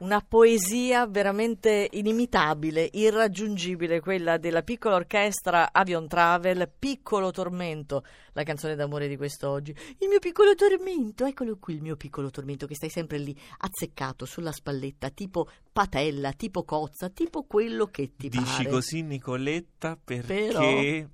Una poesia veramente inimitabile, irraggiungibile, quella della piccola orchestra Avion Travel, Piccolo Tormento, la canzone d'amore di quest'oggi. Il mio piccolo tormento, eccolo qui il mio piccolo tormento che stai sempre lì azzeccato sulla spalletta, tipo patella, tipo cozza, tipo quello che ti dici pare. Dici così Nicoletta perché... Però,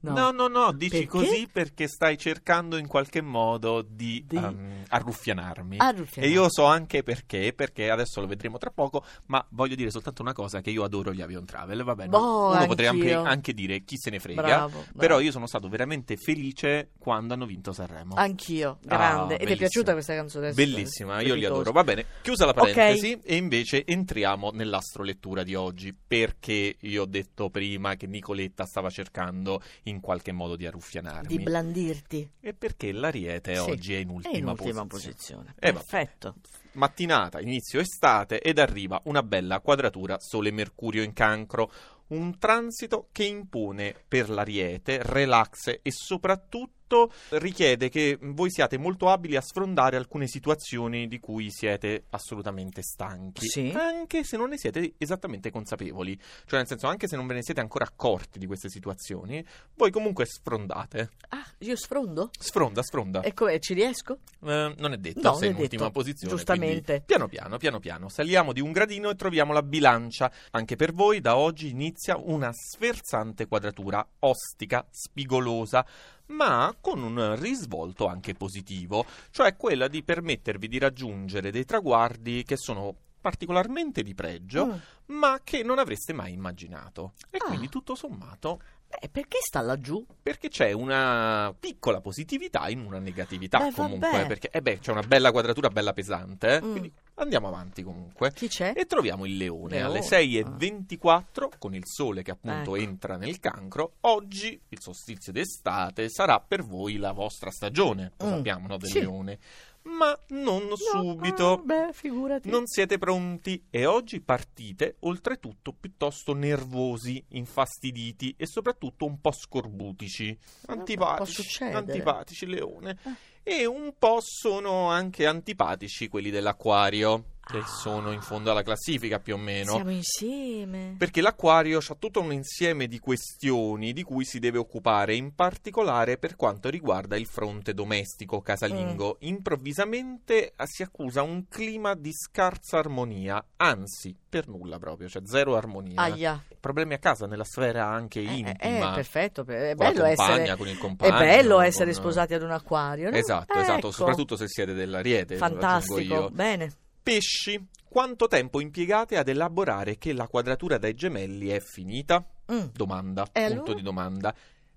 no. no, no, no, dici perché? così perché stai cercando in qualche modo di, Di... Um, arruffianarmi. Arruffianarmi. E io so anche perché, perché adesso lo vedremo tra poco, ma voglio dire soltanto una cosa, che io adoro gli avion travel, va bene? Boh, Uno potrebbe anche, anche dire chi se ne frega, Bravo, bravo. però io sono stato veramente felice quando hanno vinto Sanremo. Anch'io, grande. Ah, Ed è piaciuta questa canzone? Bellissima, io li adoro. Va bene, chiusa la parentesi e invece entriamo nell'astrolettura di oggi perché io ho detto prima che Nicoletta stava cercando in qualche modo di arruffianarmi. Di blandirti. e perché l'Ariete Sì, oggi è in È ultima, in ultima posizione. posizione. Eh. Perfetto. Mattinata, inizio estate ed arriva una bella quadratura Sole-Mercurio in cancro. Un transito che impone per l'Ariete relax e soprattutto richiede che voi siate molto abili a sfrondare alcune situazioni di cui siete assolutamente stanchi, Sì. anche se non ne siete esattamente consapevoli. Cioè, nel senso, anche se non ve ne siete ancora accorti di queste situazioni, voi comunque sfrondate. Ah, io sfrondo? Sfronda, sfronda. E come ci riesco? Eh, non è detto, No, sei in ultima detto. posizione. Giustamente. Piano piano, piano piano. Saliamo di un gradino e troviamo la bilancia. Anche per voi da oggi inizia una sferzante quadratura, ostica, spigolosa, ma con un risvolto anche positivo, cioè quella di permettervi di raggiungere dei traguardi che sono particolarmente di pregio, Mm. ma che non avreste mai immaginato. E Ah. quindi tutto sommato Beh, perché sta laggiù? perché c'è una piccola positività in una negatività Beh, comunque, vabbè. perché eh beh, c'è una bella quadratura bella pesante, eh? Mm. quindi andiamo avanti comunque. Chi c'è? E troviamo il leone, Leone. alle 6.24 con il sole che appunto Ecco. entra nel cancro. Oggi il solstizio d'estate sarà per voi la vostra stagione, lo Mm. sappiamo no, del Sì. leone. Ma non No, subito. ah, beh, figurati. Non siete pronti e oggi partite oltretutto piuttosto nervosi, infastiditi e soprattutto un po' scorbutici, antipatici, antipatici leone. Eh. E un po' sono anche antipatici quelli dell'acquario, che sono in fondo alla classifica più o meno. Siamo insieme. Perché l'acquario ha tutto un insieme di questioni di cui si deve occupare, in particolare per quanto riguarda il fronte domestico casalingo. Mm. Improvvisamente eh, si accusa un clima di scarsa armonia, anzi, per nulla proprio, cioè zero armonia. Aia. Problemi a casa, nella sfera anche Eh, intima. eh, perfetto. È bello essere. con il È compagno. bello essere con- sposati ad un acquario, no? Esatto, esatto, Ecco. soprattutto se siete dell'ariete. Fantastico. Bene. Pesci, quanto tempo impiegate ad elaborare che la quadratura dai gemelli è finita? Mm. Domanda, E punto allora? di domanda.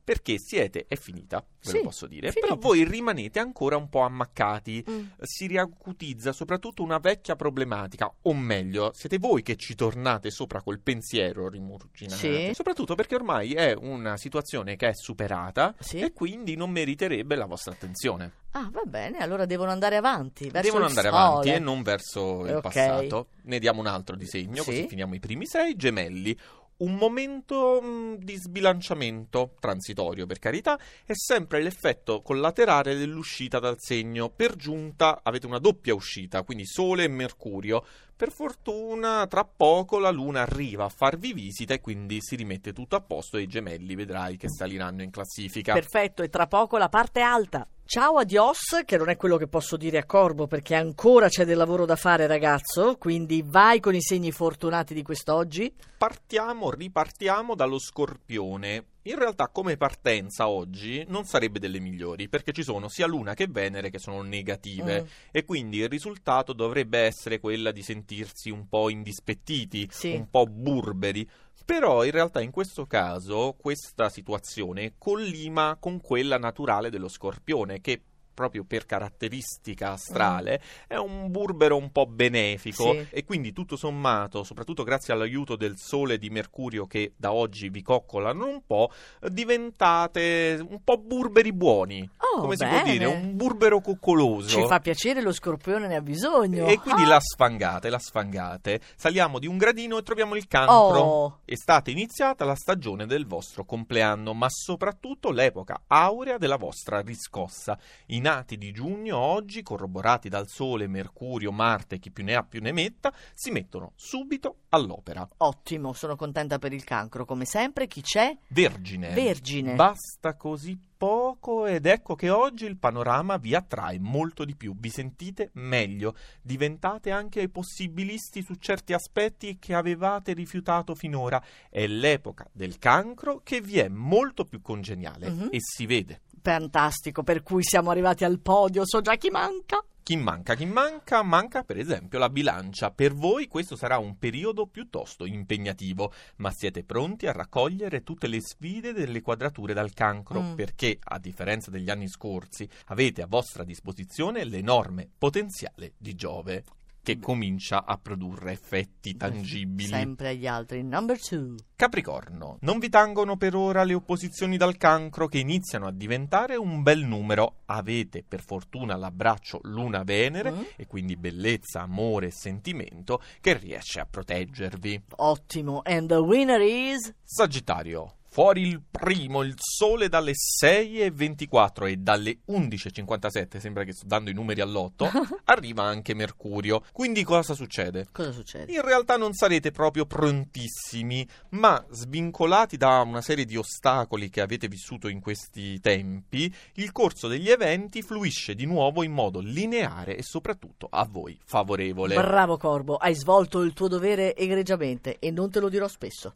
Perché siete, è finita, ve Sì, lo posso dire, finita. però voi rimanete ancora un po' ammaccati. Mm. Si riacutizza soprattutto una vecchia problematica, o meglio, siete voi che ci tornate sopra col pensiero rimurginate. Sì. Soprattutto perché ormai è una situazione che è superata Sì. e quindi non meriterebbe la vostra attenzione. Ah, va bene, allora devono andare avanti. Verso Devono andare sole. avanti e non verso il Ok. passato. Ne diamo un altro disegno, Sì. così finiamo i primi sei. Gemelli. Un momento mh, di sbilanciamento transitorio, per carità, è sempre l'effetto collaterale dell'uscita dal segno. Per giunta avete una doppia uscita, quindi Sole e Mercurio. Per fortuna, tra poco la Luna arriva a farvi visita e quindi si rimette tutto a posto e i gemelli vedrai che saliranno in classifica. Perfetto, e tra poco la parte alta. Ciao adios, che non è quello che posso dire a Corbo perché ancora c'è del lavoro da fare ragazzo, quindi vai con i segni fortunati di quest'oggi. partiamo, ripartiamo dallo scorpione. In realtà come partenza oggi non sarebbe delle migliori perché ci sono sia Luna che Venere che sono negative Mm, e quindi il risultato dovrebbe essere quella di sentirsi un po' indispettiti, Sì. un po' burberi. Però in realtà in questo caso questa situazione collima con quella naturale dello scorpione che proprio per caratteristica astrale è un burbero un po' benefico Sì. e quindi tutto sommato, soprattutto grazie all'aiuto del Sole di Mercurio che da oggi vi coccolano un po', diventate un po' burberi buoni. Oh, come si bene. può dire, un burbero coccoloso. Ci fa piacere, lo scorpione ne ha bisogno. E quindi Ah. la sfangate, la sfangate. Saliamo di un gradino e troviamo il cancro. Oh. Estate iniziata la stagione del vostro compleanno, ma soprattutto l'epoca aurea della vostra riscossa. I nati di giugno oggi, corroborati dal Sole, Mercurio, Marte, chi più ne ha più ne metta, si mettono subito all'opera. Ottimo, sono contenta per il cancro, come sempre. Chi c'è? Vergine. Vergine. Basta così poco ed ecco che oggi il panorama vi attrae molto di più, vi sentite meglio, diventate anche possibilisti su certi aspetti che avevate rifiutato finora. È l'epoca del cancro che vi è molto più congeniale Mhm. e si vede. Fantastico, per cui siamo arrivati al podio, so già chi manca. Chi manca? Chi manca? Manca per esempio la bilancia. Per voi questo sarà un periodo piuttosto impegnativo, ma siete pronti a raccogliere tutte le sfide delle quadrature dal cancro, Mm. perché, a differenza degli anni scorsi, avete a vostra disposizione l'enorme potenziale di Giove, che comincia a produrre effetti tangibili. Sempre agli altri. Number two. Capricorno, non vi tangono per ora le opposizioni dal cancro che iniziano a diventare un bel numero. Avete per fortuna l'abbraccio Luna-Venere Mm. e quindi bellezza, amore e sentimento che riesce a proteggervi. Ottimo. And the winner is... Sagittario, fuori il primo, il sole dalle 6.24 e dalle 11.57, sembra che sto dando i numeri all'otto, arriva anche Mercurio. Quindi cosa succede? Cosa succede? In realtà non sarete proprio prontissimi, ma svincolati da una serie di ostacoli che avete vissuto in questi tempi, il corso degli eventi fluisce di nuovo in modo lineare e soprattutto a voi favorevole. Bravo Corbo, hai svolto il tuo dovere egregiamente e non te lo dirò spesso.